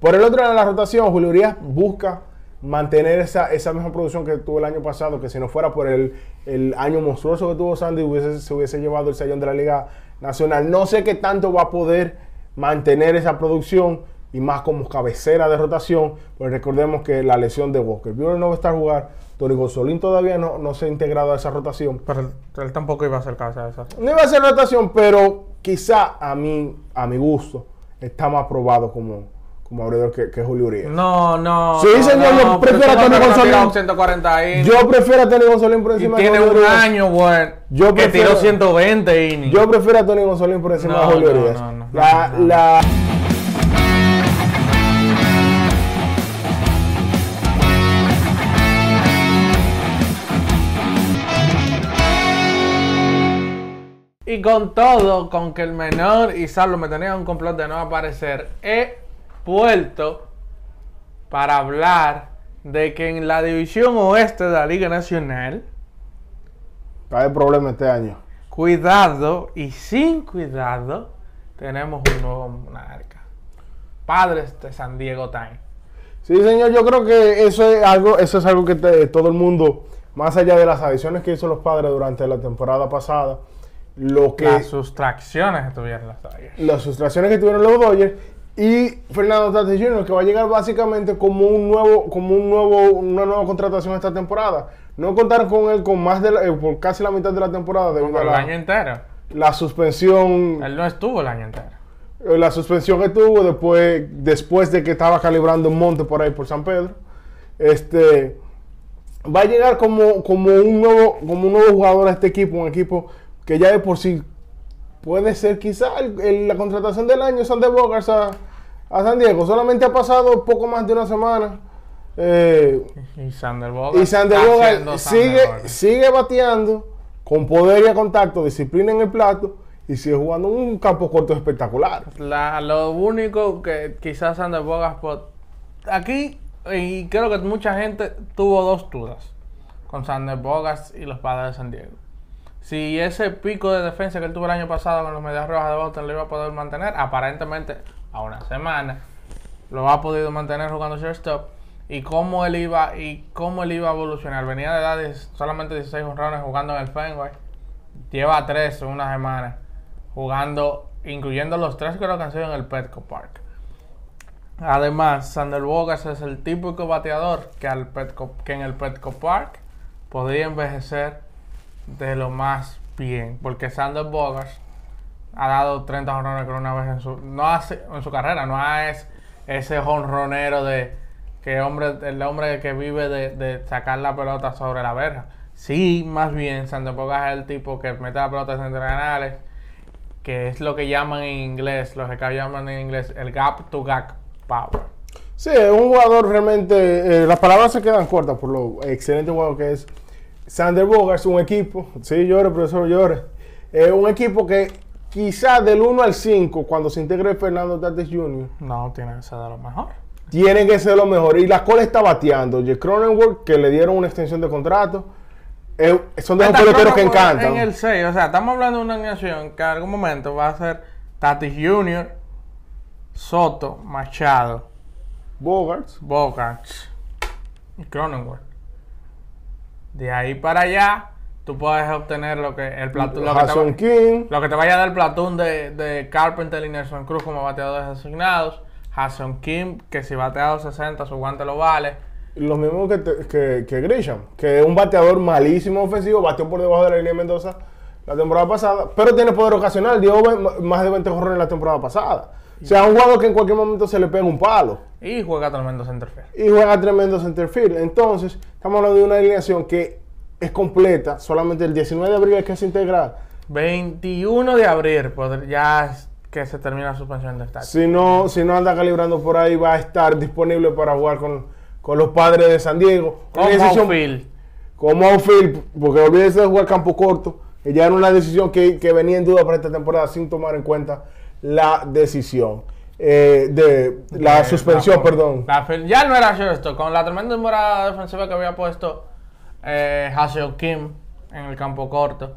Por el otro lado de la rotación, Julio Urias busca mantener esa, esa misma producción que tuvo el año pasado, que si no fuera por el, el año monstruoso que tuvo Sandy, hubiese, se hubiese llevado el sellón de la Liga Nacional. No sé qué tanto va a poder mantener esa producción y más como cabecera de rotación, pues recordemos que la lesión de Walker. Buehler no va a estar a jugar, Tony Gonzolín todavía no, no se ha integrado a esa rotación. Pero él, él tampoco iba a ser cabeza de esa. No iba a ser rotación, pero quizá a mí, a mi gusto, está más probado como, como abridor que, que Julio Urias. No, no. Sí, no, señor, no, yo prefiero a Tony hombre no ha González. tirado 140 innings. Yo prefiero a Tony Gonzolín por encima tiene de Julio un Urias. año, bueno. Yo que prefiero- tiró 120 innings. Yo prefiero a Tony Gonzolín por encima No, de Julio Urias. la, la- Y con todo, con que el menor y me tenían un complot de no aparecer, he vuelto para hablar de que en la división oeste de la Liga Nacional, Hay problema este año. cuidado y sin cuidado, tenemos un nuevo monarca. Padres de San Diego Time. Sí, señor, yo creo que eso es algo, eso es algo que te- todo el mundo, más allá de las adiciones que hizo los padres durante la temporada pasada, lo que Las sustracciones que tuvieron las Tigers. las sustracciones que tuvieron los Dodgers y Fernando Tatis Jr. que va a llegar básicamente como un nuevo, como un nuevo, una nueva contratación esta temporada. No contar con él con más de la- eh, por casi la mitad de la temporada debido a el año entero. la suspensión, Él no estuvo el año entero. eh, la suspensión que tuvo después, después de que estaba calibrando un monte por ahí por San Pedro. Este va a llegar como, como un nuevo, como un nuevo jugador a este equipo, un equipo que ya de por sí puede ser quizá el- el- la contratación del año Sander Bogarts a, a San Diego. Solamente ha pasado poco más de una semana. eh, Y Sander Bogart. y Sander Sander sigue, Bogart. sigue bateando con poder y a contacto, disciplina en el plato y sigue jugando un campo corto espectacular. La- lo único que quizás Sander Bogart aquí y creo que mucha gente tuvo dos dudas con Sander Bogart y los padres de San Diego. Si ese pico de defensa que él tuvo el año pasado con los Medias Rojas de Boston lo iba a poder mantener, aparentemente a una semana lo ha podido mantener jugando shortstop y cómo él iba y cómo él iba a evolucionar. Venía de edad de solamente 16 honrones jugando en el Fenway. Lleva tres en una semana jugando, incluyendo los tres que lo han sido en el Petco Park. Además, Sander Bogas es el típico bateador que, al Petco, que en el Petco Park podría envejecer de lo más bien. Porque Sander Bogas ha dado 30 honrones con una vez en su, no hace, en su carrera. No es ese honronero de que hombre, el hombre que vive de, sacar la pelota sobre la verja. Sí, más bien, Sander Bogas es el tipo que mete la pelota en canales que es lo que llaman en inglés, los que llaman en inglés el gap to gap power. Sí, es un jugador realmente. eh, las palabras se quedan cortas por lo excelente jugador que es. Sander Bogarts, un equipo. Sí, llore, profesor, llore. Es un equipo que quizás del 1 al 5, cuando se integre Fernando Tatis Jr., No tiene que ser de lo mejor. tiene que ser lo mejor. Y la cola está bateando. J. Cronenworth, que le dieron una extensión de contrato. eh, son de los peloteros que encantan. En el 6, o sea, estamos hablando de una alineación que en algún momento va a ser Tatis Jr., Soto, Machado, Bogarts. Bogarts y Cronenworth. De ahí para allá, tú puedes obtener lo que el platón, lo. Lo que te vaya a dar el platón de, de Carpenter y Nelson Cruz como bateadores asignados. Hassan Kim, que si bateado 60, su guante lo vale. Los mismos que, te- que, que Grisham, que es un bateador malísimo ofensivo, bateó por debajo de la línea de Mendoza la temporada pasada, pero tiene poder ocasional, dio más de 20 jorrones la temporada pasada. O sea, un jugador que en cualquier momento se le pega un palo Y juega tremendo centerfield. y juega tremendo centerfield. Entonces, estamos hablando de una alineación que es completa, solamente el 19 de abril es que se integra. 21 de abril, podr- ya que se termina la suspensión de estatus. Si no, si no anda calibrando por ahí, va a estar disponible para jugar con, con los padres de San Diego. Como outfield. como outfield, porque olvídese de jugar campo corto, que ya era una decisión que, que venía en duda para esta temporada sin tomar en cuenta la decisión eh, de la Eh, suspensión, la- perdón. la ya no era shortstop. Con la tremenda temporada defensiva que había puesto eh, Haseo Kim en el campo corto,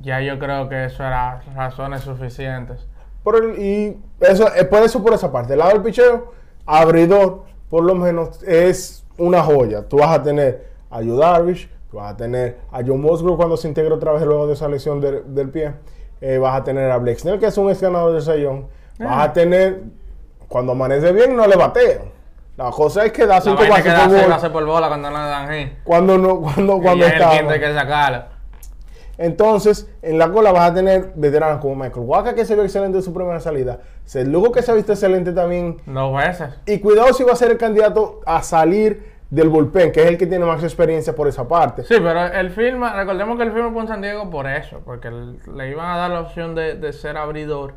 ya yo creo que eso era razones suficientes. Por el- y eso, eh, por eso por esa parte. El lado del picheo, abridor, por lo menos es una joya. Tú vas a tener a Yu Darvish, tú vas a tener a John Musgrove cuando se integra otra vez luego de esa lesión del pie. Eh, vas a tener a Blake Snell, que es un ex ganador de Sayón. Vas a tener, cuando amanece bien, no le batean. La cosa es que da cinco bases por bola por bola cuando no le dan hit. cuando no, cuando, Y cuando está. que sacarlo. Entonces, en la cola vas a tener veteranos como Michael Waka, que se vio excelente en su primera salida. Lugo, que se ha visto excelente también. Dos veces. Y cuidado si va a ser el candidato a salir del bullpen, que es el que tiene más experiencia por esa parte. Sí, pero él firma, recordemos que él firma con San Diego por eso, porque le iban a dar la opción de, de ser abridor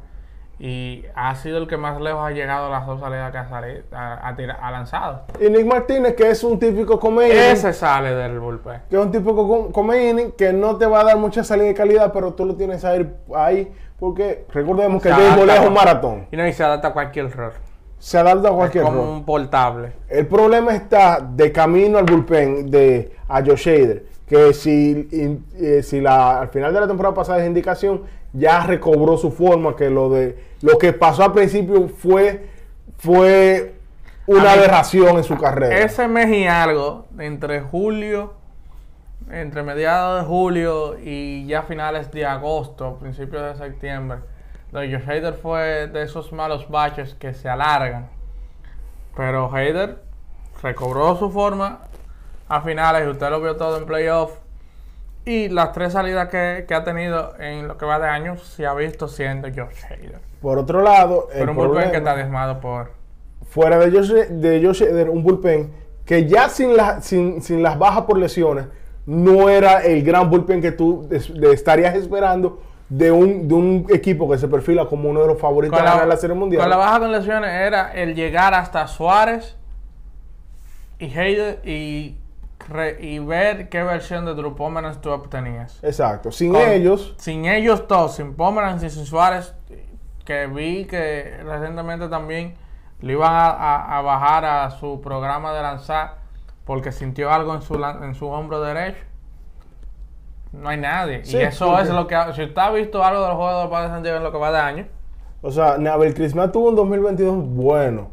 y ha sido el que más lejos ha llegado a las dos salidas que ha, ha tira- ha lanzado. Y Nick Martínez, que es un típico come inning, Ese sale del bullpen. que es un típico com- come inning, que no te va a dar mucha salida de calidad, pero tú lo tienes ahí, ahí porque recordemos que el béisbol adapta es un a- maratón. Y no, y se adapta a cualquier rol. Se adapta a cualquier como rol. un portable. El problema está de camino al bullpen de a Joe Shader, que si, in- eh, si la, al final de la temporada pasada es indicación, ya recobró su forma, que lo de lo que pasó al principio fue, fue una A mí- aberración en su carrera. Ese mes y algo, entre julio, entre mediados de julio y ya finales de agosto, principios de septiembre, donde Josh Hader fue de esos malos baches que se alargan. Pero Hader recobró su forma a finales y usted lo vio todo en playoff. Y las tres salidas que, que ha tenido en lo que va de año se ha visto siendo Josh Hader. Por otro lado, el Pero un bullpen que está diezmado por... fuera de Josh, de Josh Hader, un bullpen que ya sin, la- sin, sin las bajas por lesiones, no era el gran bullpen que tú estarías esperando de un, de un equipo que se perfila como uno de los favoritos a ganar la Serie Mundial. con la baja con lesiones era el llegar hasta Suárez y y, y ver qué versión de Drew Pomeranz tú obtenías. Exacto. Sin Con- ellos, Sin ellos todos, sin Pomeranz y sin Suárez, que vi que recientemente también le iban a, a- a bajar a su programa de lanzar porque sintió algo en su, en su hombro derecho. No hay nadie. Sí, y eso porque- es lo que... Si usted ha visto algo de los juegos de los Padres de Santiago en lo que va de año, o sea, Nabel Crisman tuvo un 2022 bueno,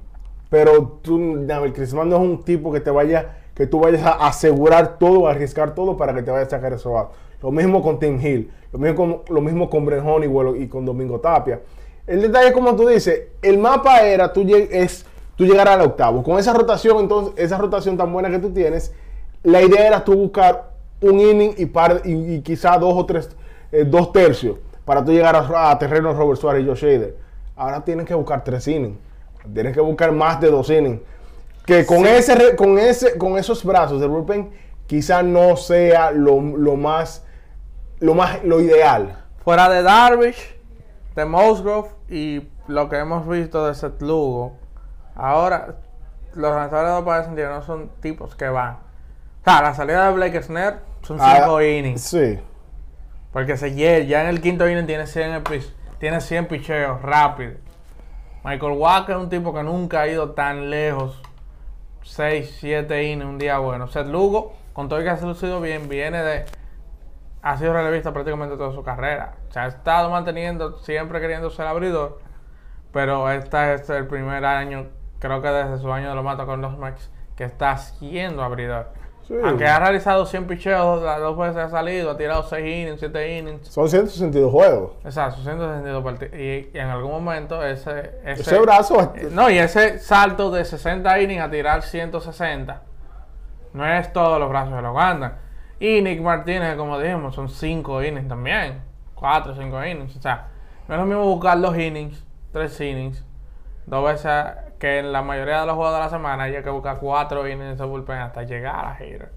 pero tú, Nabel Crisman no es un tipo que te vaya, que tú vayas a asegurar todo, a arriesgar todo para que te vaya a sacar eso out. Lo mismo con Tim Hill, lo mismo con, lo mismo con Brent Honeywell y con Domingo Tapia. El detalle como tú dices, el mapa era tú es tú llegar al octavo. Con esa rotación, entonces, esa rotación tan buena que tú tienes, la idea era tú buscar un inning y, par, y, y quizá dos o tres, eh, dos tercios para tú llegar a, a terreno Robert Suárez y Josh Hader. Ahora tienes que buscar tres innings. Tienes que buscar más de dos innings. Que con, ese, con, ese, con esos brazos del bullpen quizá no sea lo, lo más, lo más, lo ideal. Fuera de Darvish, de Musgrove y lo que hemos visto de Seth Lugo, ahora los lanzadores de Padres de no son tipos que van. O sea, la salida de Blake Snell son cinco Ah, innings. Sí. Porque se ya en el quinto inning tiene 100, epi- tiene 100 picheos rápido. Michael Walker es un tipo que nunca ha ido tan lejos. 6, 7 innings, un día bueno. Seth Lugo, con todo el que ha lucido bien, viene de. Ha sido relevista prácticamente toda su carrera. Se ha estado manteniendo, siempre queriendo ser abridor. Pero este es el primer año, creo que desde su año de lo mata con los Max, que está siendo abridor. Sí. Aunque ha realizado 100 picheos, las dos veces ha salido, ha tirado 6 innings, 7 innings. Son 162 juegos. Exacto, 162 partidos. Y, y en algún momento ese, ese, Ese brazo. eh, No, y ese salto de 60 innings a tirar 160 no es todos los brazos que lo aguantan. Y Nick Martínez, como dijimos, son 5 innings también. 4 o 5 innings. O sea, no es lo mismo buscar 2 innings, 3 innings, dos veces que en la mayoría de los juegos de la semana hay que buscar 4 innings de ese bullpen hasta llegar a Hater.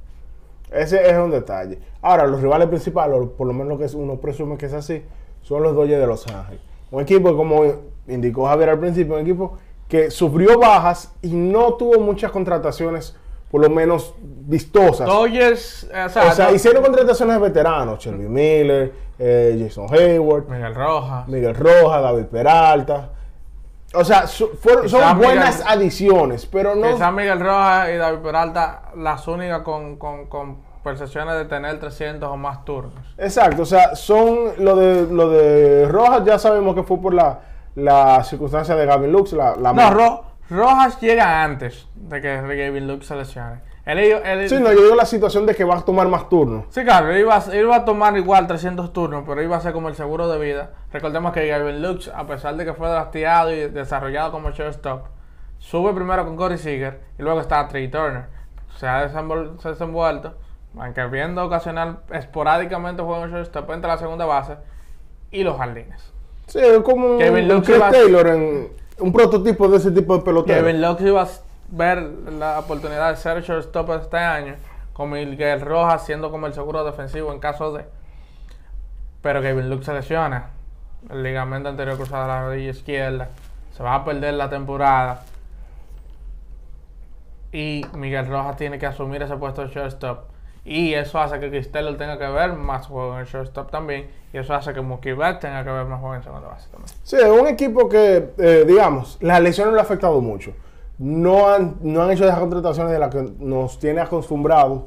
Ese es un detalle. Ahora, los rivales principales, o por lo menos lo que uno presume que es así, son los Dodgers de Los Ángeles. Un equipo, como indicó Javier al principio, un equipo que sufrió bajas y no tuvo muchas contrataciones, por lo menos vistosas. Dodgers, o sea, o sea, no- hicieron contrataciones de veteranos, Shelby Miller, eh, Jason Hayward, Miguel Rojas. Miguel Rojas, David Peralta. O sea, su- fueron- Quizá son buenas Miguel- adiciones, pero no... Quizás Miguel Rojas y David Peralta, las únicas con, con, con percepciones de tener 300 o más turnos. Exacto, o sea, son lo de lo de Rojas ya sabemos que fue por la, la circunstancia de Gavin Lux, la, la No, Ro- Rojas llega antes de que Gavin Luke se lesione. Él, él- Sí, no, yo digo la situación de que va a tomar más turnos. Sí, claro, él iba, él iba a tomar igual 300 turnos, pero iba a ser como el seguro de vida. Recordemos que Gavin Lux, a pesar de que fue drafteado y desarrollado como shortstop, sube primero con Corey Seager y luego está Trey Turner. Se ha se ha desenvuelto, aunque viendo ocasional esporádicamente juego en shortstop, entra a la segunda base y los jardines. Sí, es como un, Kevin un Lux Chris Taylor, en, un prototipo de ese tipo de pelotero. Kevin Lux iba a ver la oportunidad de ser shortstop este año, con Miguel Rojas siendo como el seguro defensivo en caso de. Pero Kevin Lux se lesiona. El ligamento anterior cruzado de la rodilla izquierda. Se va a perder la temporada. Y Miguel Rojas tiene que asumir ese puesto de shortstop. Y eso hace que Chris Taylor tenga que ver más juego en el shortstop también. Y eso hace que Mookie Betts tenga que ver más juego en segunda base también. Sí, es un equipo que, eh, digamos, las lesiones le ha afectado mucho. No han, no han hecho esas contrataciones de las que nos tiene acostumbrados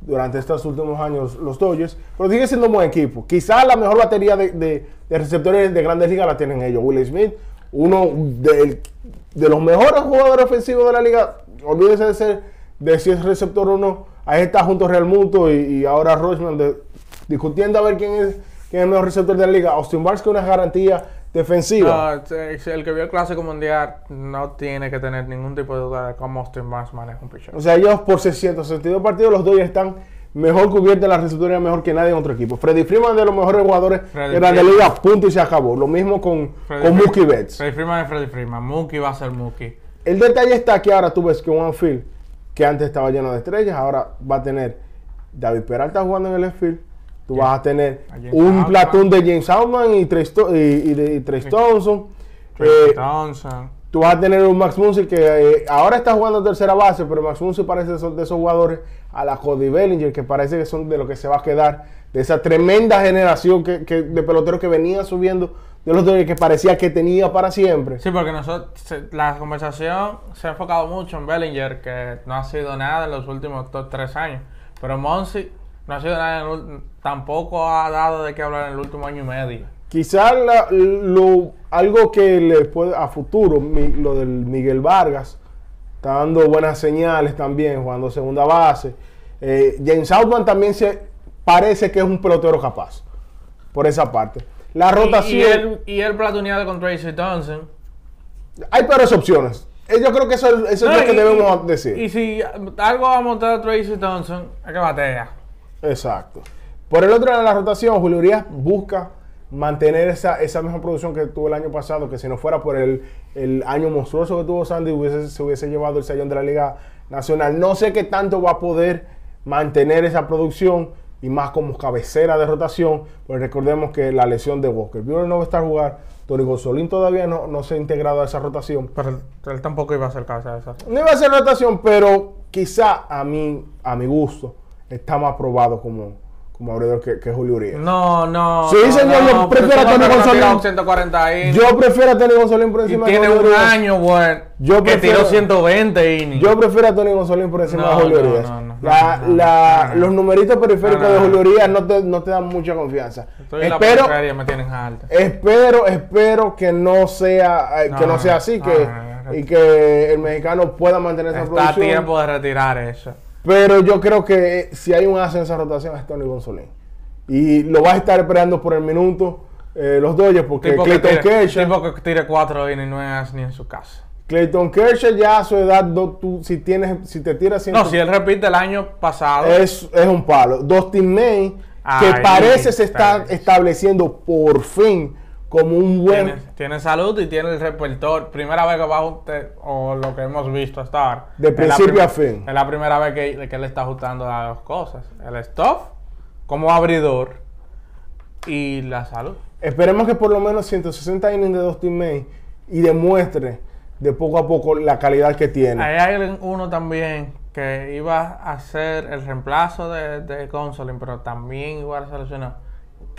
durante estos últimos años los Dodgers, pero sigue siendo un buen equipo. Quizás la mejor batería de, de- de receptores de grandes ligas la tienen ellos. Will Smith, uno del- de, los mejores jugadores ofensivos de la liga, olvídese de ser de si es receptor o no. Ahí está junto a Real Muto y, ahora Rochman de- discutiendo a ver quién es, quién es el mejor receptor de la liga. Austin Barnes con una garantía defensiva. No, el que vio el Clásico Mundial no tiene que tener ningún tipo de duda de cómo Austin Barnes maneja un pitcher. O sea, ellos por 662 partidos, los Dodgers están mejor cubiertos en la receptoría mejor que nadie en otro equipo. Freddy Freeman de los mejores jugadores Freddie de la liga, punto y se acabó. Lo mismo con, con Mookie Betts. Freddie Freeman es Freddie Freeman. Mookie va a ser Mookie. El detalle está que ahora tú ves que un field que antes estaba lleno de estrellas, ahora va a tener David Peralta jugando en el left field. Tú Yeah. vas a tener A un Outman. platón de James Outman y Trey, Sto- y, y de- y Trey Thompson. Eh, Thompson. Tú vas a tener un Max Muncy que eh, ahora está jugando tercera base, pero Max Muncy parece de esos, de esos jugadores a la Cody Bellinger, que parece que son de lo que se va a quedar, de esa tremenda generación que, que- de peloteros que venía subiendo de los que parecía que tenía para siempre. Sí, porque nosotros, se- la conversación se ha enfocado mucho en Bellinger, que no ha sido nada en los últimos dos, tres años. Pero Monsi no ha sido nada, el tampoco ha dado de qué hablar en el último año y medio. Quizás lo, algo que le puede a futuro, mi- lo del Miguel Vargas, está dando buenas señales también, jugando segunda base. Eh, James Outman también se parece que es un pelotero capaz, por esa parte. La Y, rotación, y él, y él platoneado con Tracy Thompson. hay peores opciones. Eh, Yo creo que eso, eso No, es lo que y- debemos y- decir. Y si algo va a montar a Tracy Thompson, es que batea. Exacto. Por el otro lado de la rotación, Julio Urias busca mantener esa, esa misma producción que tuvo el año pasado, que si no fuera por el, el año monstruoso que tuvo Sandy, hubiese, se hubiese llevado el sellón de la Liga Nacional. No sé qué tanto va a poder mantener esa producción y más como cabecera de rotación, pues recordemos que la lesión de Walker Buehler no va a estar a jugar, Tony Gonzolín todavía no, no se ha integrado a esa rotación. Pero él, él tampoco iba a ser cabeza de esa. No iba a ser rotación, pero quizá a mí, a mi gusto, está más probado como, como abridor que, que Julio Urias. No, no. Sí, no, señor, yo prefiero a Tony ese hombre no González. tiró 140 innings. Yo prefiero a Tony Gonzolín por encima tiene de Julio un Urias. año, bueno. Yo que tiró 120 innings. Yo prefiero a Tony Gonzolín por encima No, de Julio Urias. La- la-. Los numeritos periféricos de Julio. Urias no te, no te dan mucha confianza. Estoy en la Espero, me tienen alta. espero, espero que no sea, eh, que No, sea así, que, y que el mexicano pueda mantener esa Está producción. tiempo de retirar eso. Pero yo creo que si hay un as en esa rotación es Tony Gonzolín. Y lo vas a estar esperando por el minuto eh, los Dodgers porque Tipo que, Clayton tire, Kershaw, tipo que tire 4 innings no es ni en su casa. Clayton Kershaw ya a su edad, do- tú, si tienes, si te tiras No, si él repite el año pasado. es, es un palo. Dustin May, que Ahí parece se está. estableciendo por fin como un buen... Tiene, tiene salud y tiene el repertor. Primera vez que va a ajustar, o lo que hemos visto hasta ahora. De principio a fin. Es la primera vez que, que él está ajustando las dos cosas. El stuff como abridor y la salud. Esperemos que por lo menos 160 innings de Dustin May y demuestre de poco a poco la calidad que tiene. Ahí hay uno también que iba a ser el reemplazo de, de Gonsolin, pero también igual se lesionó.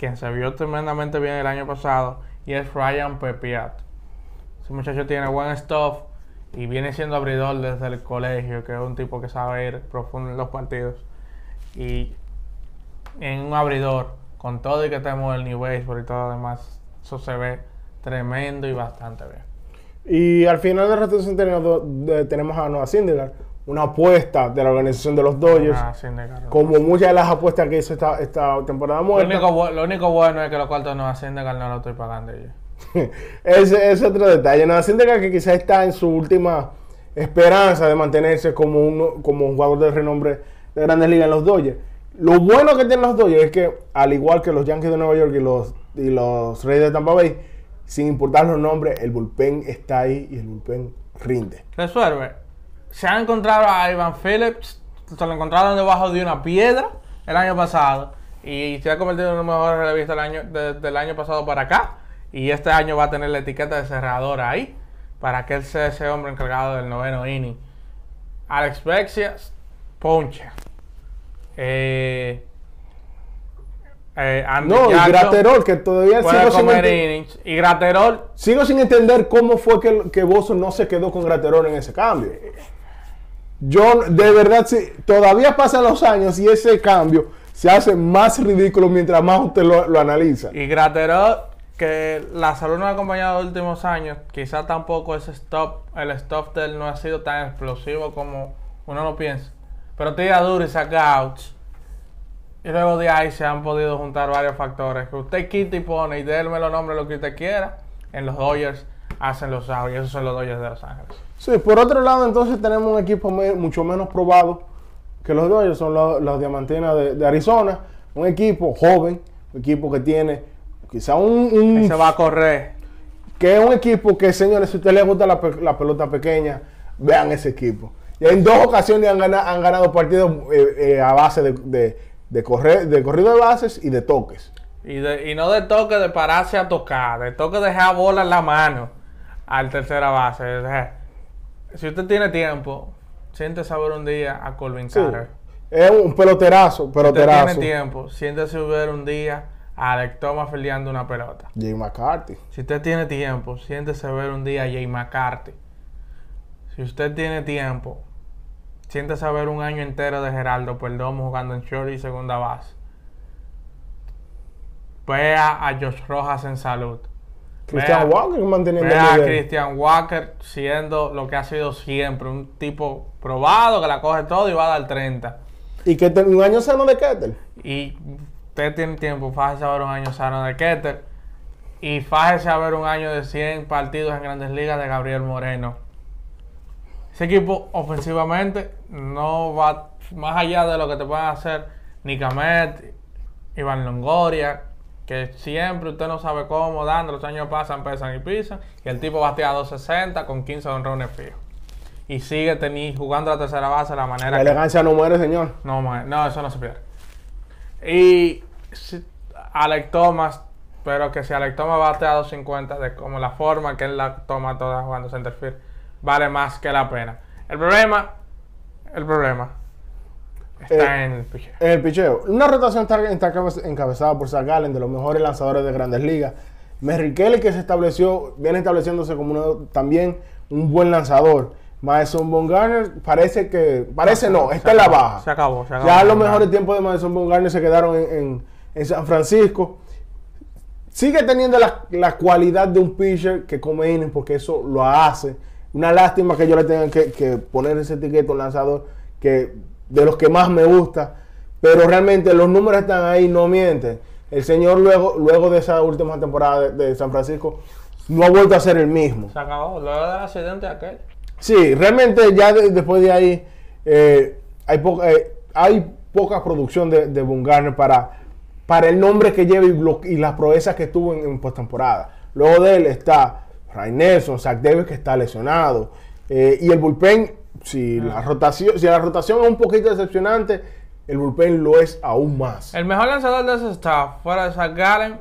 Quien se vio tremendamente bien el año pasado y es Ryan Pepiat. Ese muchacho tiene buen stuff y viene siendo abridor desde el colegio, que es un tipo que sabe ir profundo en los partidos. Y en un abridor, con todo y que tenemos el New Baseball y todo lo demás, eso se ve tremendo y bastante bien. Y al final del tenemos, de- tenemos a Noah Syndergaard, una apuesta de la organización de los Dodgers, Ah, sí, como muchas de las apuestas que hizo esta, esta temporada Lo muerta. único, bu- lo único bueno es que los cuartos no hacen de no lo estoy pagando yo. ese es otro detalle. Noah Syndergaard que quizás está en su última esperanza de mantenerse como, uno, como un jugador de renombre de grandes ligas en los Dodgers. Lo bueno que tienen los Dodgers es que, al igual que los Yankees de Nueva York y los, y los Reyes de Tampa Bay, sin importar los nombres, el bullpen está ahí y el bullpen rinde. Resuelve. Se ha encontrado a Ivan Phillips. Se lo encontraron debajo de una piedra el año pasado. Y se ha convertido en el mejor relevista del año, desde el año pasado para acá. Y este año va a tener la etiqueta de cerrador ahí. Para que él sea ese hombre encargado del noveno inning. Alex Bexias, ponche. Eh, eh, No, y Graterol, que todavía sigo sin, comer ente- innings. Y Graterol sigo sin entender cómo fue que, que Boston no se quedó con Graterol en ese cambio. Yo, de verdad, sí, todavía pasan los años y ese cambio se hace más ridículo mientras más usted lo, analiza. Y Graterol, que la salud no ha acompañado los últimos años, quizá tampoco ese stop, el stop de él no ha sido tan explosivo como uno lo piensa. Pero tira duro y saca outs. Y luego de ahí se han podido juntar varios factores. Que usted quita y pone y déme los nombres lo que usted quiera. En los Dodgers hacen los outs y esos son los Dodgers de Los Ángeles. Sí, por otro lado, entonces tenemos un equipo me- mucho menos probado que los Dodgers, son los, los Diamantinas de, de Arizona. Un equipo joven, un equipo que tiene quizá un, un- se va a correr. que es un equipo que, señores, si a usted les gusta la, pe- la pelota pequeña, vean ese equipo. Y en dos ocasiones han ganado, han ganado partidos eh, eh, a base de, de, de correr, de corrido de bases y de toques. Y, de- y no de toque de pararse a tocar, de toque de dejar bola en la mano al tercera base. Si usted tiene tiempo, siéntese a ver un día a Colvin Sí. Carter. Es un peloterazo, Si usted peloterazo. tiene tiempo, siéntese a ver un día a Alec Thomas filiando una pelota. Jay McCarthy. Si usted tiene tiempo, siéntese a ver un día a Jay McCarthy. Si usted tiene tiempo, siéntese a ver un año entero de Geraldo Perdomo jugando en short y segunda base. Vea a Josh Rojas en salud. Christian Walker manteniendo Vea a el nivel. Christian Walker siendo lo que ha sido siempre, un tipo probado que la coge todo y va a dar 30. Y que un año sano de Kettle. Y usted tiene tiempo, fájese a ver un año sano de Keter. Y fájese a ver un año de 100 partidos en grandes ligas de Gabriel Moreno. Ese equipo ofensivamente no va más allá de lo que te pueden hacer Nicamet, Iván Longoria, que siempre usted no sabe cómo, dando, los años pasan, pesan y pisan. Y el tipo batea 260 con 15 honrones fijos. Y sigue teni- jugando la tercera base de la manera La que elegancia no muere, señor. no, no, eso no se pierde. Y si- Alec Thomas, pero que si Alec Thomas bate a 250, de como la forma que él la toma toda jugando centerfield, vale más que la pena. El problema, el problema, está Eh, en el picheo. En el picheo. Una rotación está, está encabe- encabezada por Zach Gallen, de los mejores lanzadores de grandes ligas. Merrill Kelly, que se estableció, viene estableciéndose como uno- también un buen lanzador. Madison Bumgarner parece que, parece no, Se está en la baja. Se acabó, se acabó. Ya los mejores tiempos de Madison Bumgarner se quedaron en, en- en San Francisco. Sigue teniendo la, la cualidad de un pitcher que come innings porque eso lo hace. Una lástima que yo le tenga que, que poner ese un lanzador que de los que más me gusta. Pero realmente los números están ahí, no mienten. El señor luego, luego de esa última temporada de, de San Francisco no ha vuelto a ser el mismo. Se acabó, luego del accidente aquel. Sí, realmente ya de- después de ahí eh, hay, poca, eh, hay poca producción de, de Bumgarner para, para el nombre que lleva y, lo- y las proezas que tuvo en, en postemporada. Luego de él está Ray Nelson, Zach Davis que está lesionado. eh, y el bullpen, si la, rotación, si la rotación es un poquito decepcionante, el bullpen lo es aún más. El mejor lanzador de ese staff, fuera de Zach Gallen,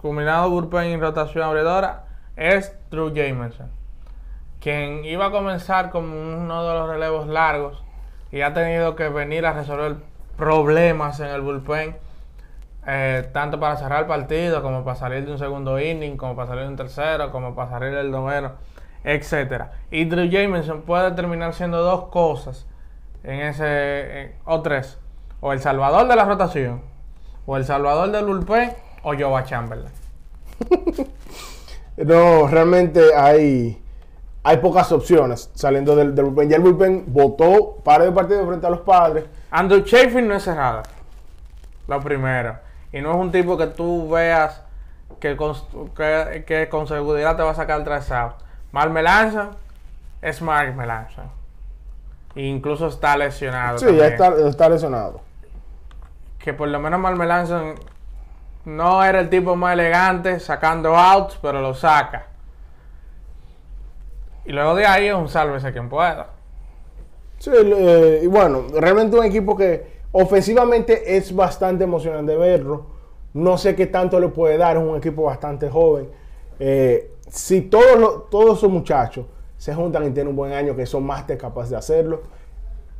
combinado bullpen y rotación abridora, es Drew Jameson. Quien iba a comenzar como uno de los relevos largos y ha tenido que venir a resolver problemas en el bullpen, eh, tanto para cerrar el partido, como para salir de un segundo inning, como para salir de un tercero, como para salir del noveno, etcétera. Y Drew Jameson puede terminar siendo dos cosas en ese, en- o tres, o el salvador de la rotación, o el salvador del bullpen, o Joe Chamberlain. No, realmente hay, hay pocas opciones saliendo del, del bullpen. Ya el bullpen votó par de partidos frente a los padres. Andrew Chafin no es cerrado. Lo primero. Y no es un tipo que tú veas que con, que, que con seguridad te va a sacar tres outs. Mark Melanza es Mark Melanza. Incluso está lesionado. Sí, ya está, está lesionado. Que por lo menos Mark Melanza no era el tipo más elegante sacando outs, pero lo saca. Y luego de ahí es un sálvese quien pueda. Sí, eh, y bueno, realmente un equipo que ofensivamente es bastante emocionante verlo. No sé qué tanto le puede dar, es un equipo bastante joven. Eh, si todos, los- todos esos muchachos se juntan y tienen un buen año, que son más capaces de hacerlo,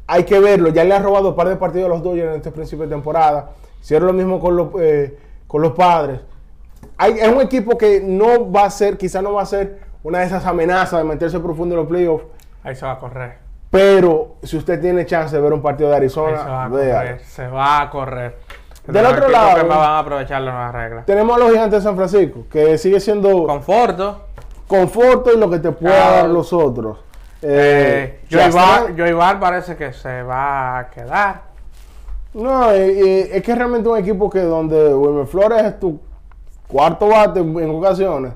hay que verlo. Ya le han robado un par de partidos a los Dodgers en este principio de temporada. Hicieron lo mismo con los, eh, con los padres. Hay- es un equipo que no va a ser, quizá no va a ser una de esas amenazas de meterse profundo en los playoffs. Ahí se va a correr. Pero si usted tiene chance de ver un partido de Ahí se va Arizona, a correr. Se va a correr. Del otro lado- que van a aprovechar las nuevas reglas. Tenemos a los gigantes de San Francisco, que sigue siendo Conforto. conforto y lo que te pueda dar los otros. Eh, Eh, Joey Bar- Joey Bar parece que se va a quedar. No, eh, eh, es que es realmente un equipo que donde Wilmer Flores es tu cuarto bate en ocasiones,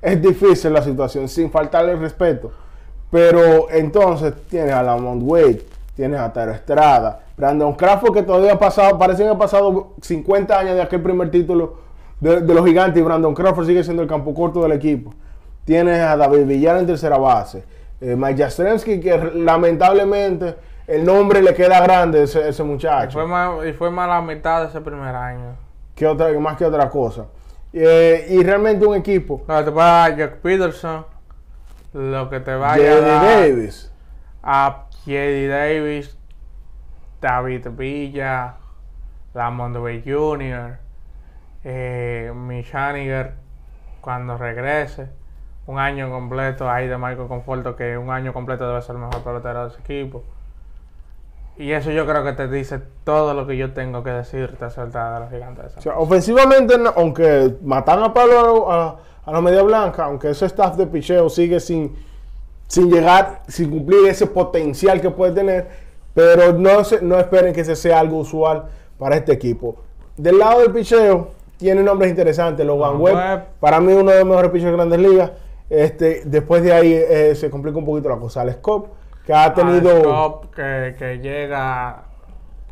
es difícil la situación, sin faltarle el respeto. Pero entonces tienes a Lamont Wade, tienes a Taro Estrada, Brandon Crawford que todavía ha pasado, parece que ha pasado 50 años de aquel primer título de, de los gigantes y Brandon Crawford sigue siendo el campo corto del equipo. Tienes a David Villar en tercera base, eh, Mike Jastrzemski que lamentablemente el nombre le queda grande a ese, ese Y muchacho. fue, más, y fue más la mitad de ese primer año. que otra, más que otra cosa. Eh, y realmente un equipo, Lo que te va a dar Jack Peterson. Lo que te vaya a Davis, a Davis, David Villa, Lamont Bay Jr., eh, Mitch Haniger, cuando regrese. Un año completo ahí de Michael Conforto, que un año completo debe ser el mejor pelotero de ese equipo. Y eso yo creo que te dice todo lo que yo tengo que decirte acerca de los gigantes o sea, ofensivamente, no- aunque matan a Pablo a, a la media blanca, aunque ese staff de picheo sigue sin, sin llegar, sin cumplir ese potencial que puede tener, pero no, se- no esperen que ese sea algo usual para este equipo. Del lado del picheo, tiene nombres interesantes. Logan Logan Webb, Webb. para mí uno de los mejores picheos de grandes ligas. Este, después de ahí eh, se complica un poquito la cosa. Alex Cobb, que ha tenido... Alex Cobb, que, que llega,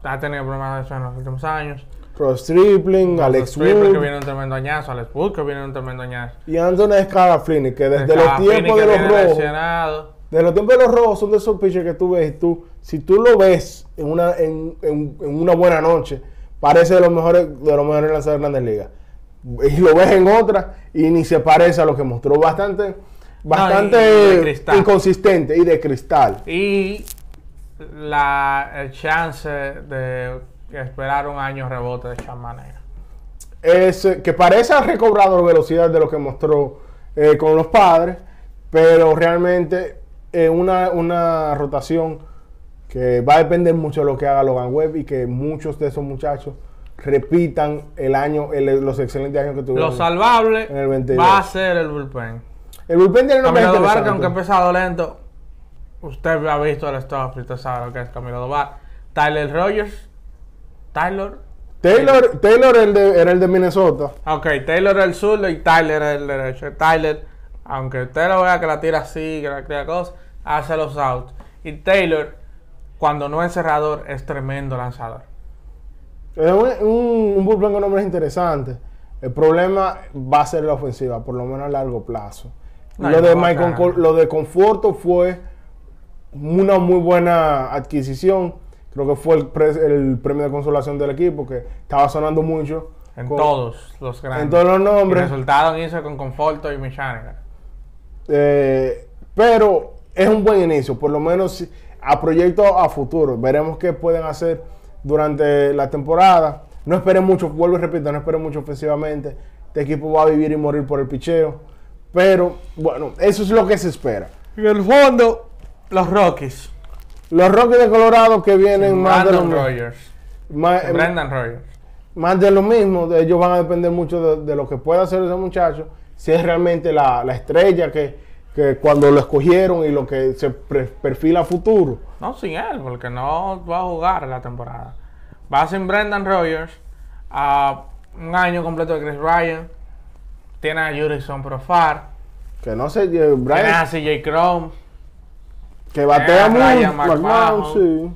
ha tenido problemas de eso en los últimos años. Ross Stripling, Alex Stripling, Wood que viene un tremendo añazo, Alex Wood que viene un tremendo añazo. y Anthony Scarafini, que desde los tiempos que de los lesionado. De los tiempos de los rojos son de esos pitchers que tú ves y tú, si tú lo ves en una, en, en- en una buena noche, parece de los mejores, de los mejores lanzadores de grandes ligas. Y lo ves en otra y ni se parece a lo que mostró bastante, bastante y inconsistente y de cristal. Y la, el chance de esperar un año rebote de Sean Manera. es eh, que parece ha recobrado velocidad de lo que mostró eh, con los padres, pero realmente eh, una, una rotación que va a depender mucho de lo que haga Logan Webb y que muchos de esos muchachos repitan el año, el- los excelentes años que tuvieron. Lo salvable en el 22. va a ser el bullpen. el bullpen tiene nombres Camilo Dobar, que aunque ha empezado lento, usted ha visto el stop y usted sabe lo que es Camilo Dobar. Tyler Rogers. Tyler. Taylor, Taylor el de- era el de Minnesota. Ok, Taylor el zurdo y Tyler el derecho. Tyler, aunque usted lo vea que la tira así, que la tira cosas, hace los outs. Y Taylor, cuando no es cerrador, es tremendo lanzador. Es un, un, un bullpen con nombres interesantes. El problema va a ser la ofensiva, por lo menos a largo plazo. No, lo, de Michael. Col- lo de Conforto fue una muy buena adquisición. Creo que fue el, pre- el premio de consolación del equipo, que estaba sonando mucho. En con- todos los grandes. En todos los Y nombres. resultado hizo con Conforto y Michaniga. Eh, pero es un buen inicio, por lo menos a proyecto a futuro. Veremos qué pueden hacer durante la temporada. No esperen mucho, vuelvo y repito, no esperen mucho ofensivamente. Este equipo va a vivir y morir por el picheo. Pero bueno, eso es lo que se espera. En el fondo, los Rockies. Los Rockies de Colorado que vienen más de, lo, Brandon mi- Rogers. más, Brendan Rogers. más de lo mismo. De ellos van a depender mucho de, de lo que pueda hacer ese muchacho. Si es realmente la, la estrella que que cuando lo escogieron y lo que se perfila futuro. No sin él, porque no va a jugar la temporada. Va sin Brendan Rogers a un año completo de Chris Ryan. Tiene a Jurison Profar. Que no sé, eh, Tiene a Brian, CJ Chrome. que batea mucho. Sí.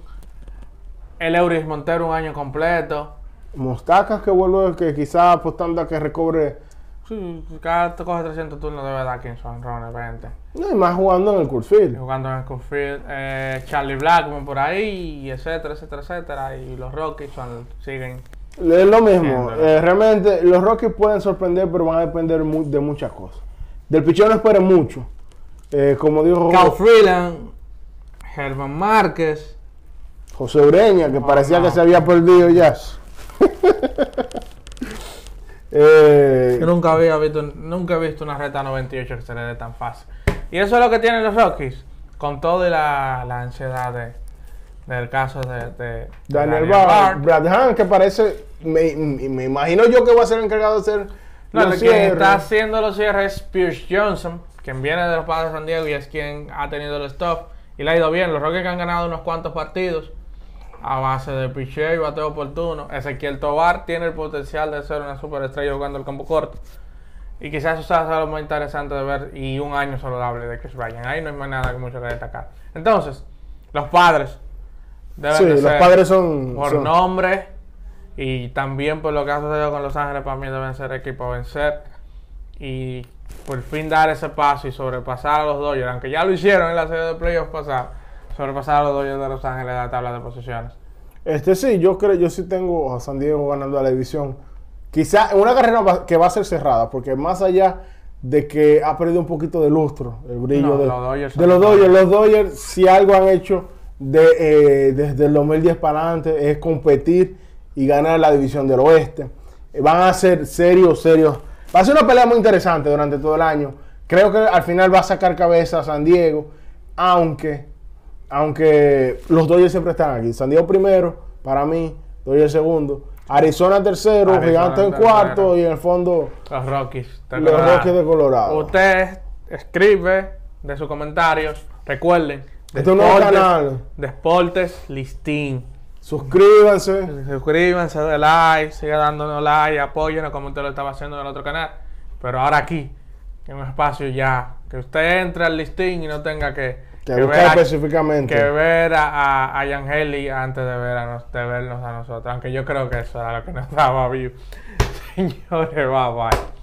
El Euris Montero un año completo. Mostacas que vuelve, que quizás apostando a que recobre, Sí, cada coge 300 turnos de verdad Kinson, Ron, 20. no, y más jugando en el Course Jugando en Cofield, eh, Charlie Blackmon por ahí, etcétera, etcétera, etcétera. Y los Rockies son, siguen. Es lo mismo. Eh, realmente los Rockies pueden sorprender, pero van a depender de muchas cosas. Del pichón no esperen mucho. Eh, como dijo Cal Freeland, Germán Márquez. José Ureña, que parecía no. que se había perdido ya. Eh, Yo nunca había visto, nunca he visto una reta 98 que se le dé tan fácil. Y eso es lo que tienen los Rockies, con toda la, la ansiedad de, del caso de, de Daniel Daniel Bard. Brad Hahn, que parece, me, me imagino yo que va a ser el encargado de hacer No, los el quien cierres. está haciendo los cierres es Pierce Johnson, quien viene de los Padres de San Diego y es quien ha tenido el stop y le ha ido bien. Los Rockies que han ganado unos cuantos partidos a base de picheo y bateo oportuno. Ezequiel Tobar tiene el potencial de ser una superestrella jugando el campo corto. Y quizás eso sea lo más interesante de ver y un año saludable de Chris Ryan. Ahí no hay más nada que mucho que destacar. Entonces, los padres deben Sí, de los ser padres son... por son- nombre y también por lo que ha sucedido con Los Ángeles para mí deben ser equipo a vencer y por fin dar ese paso y sobrepasar a los Dodgers, aunque ya lo hicieron en la serie de playoffs pasada, sobrepasar a los Dodgers de Los Ángeles de la tabla de posiciones. Este sí, yo creo, yo sí tengo a San Diego ganando la división. Quizá una carrera que va a ser cerrada, porque más allá de que ha perdido un poquito de lustro, el brillo No, de, los Dodgers de los. Dodgers, los Dodgers si algo han hecho de, eh, desde el 2010 para adelante es competir y ganar la división del oeste. Eh, van a ser serios, serios. Va a ser una pelea muy interesante durante todo el año. Creo que al final va a sacar cabeza a San Diego, aunque aunque los Dodgers siempre están aquí. San Diego primero, para mí, Dodgers segundo. Arizona tercero, Gigantes en cuarto y en el fondo Los Rockies. de los Colorado. Rockies de Colorado. Usted escribe de sus comentarios. Recuerden, de Este nuevo canal. Deportes Listín. Suscríbanse. Suscríbanse, de like, siga dándonos like, apóyenos como usted lo estaba haciendo en el otro canal. Pero ahora aquí, en un espacio ya, que usted entre al listín y no tenga que, Que que buscar ver, a, específicamente. que ver a, a, a Yangeli antes de, ver a nos- de vernos a nosotros. Aunque yo creo que eso era lo que nos daba view. Señores, bye bye.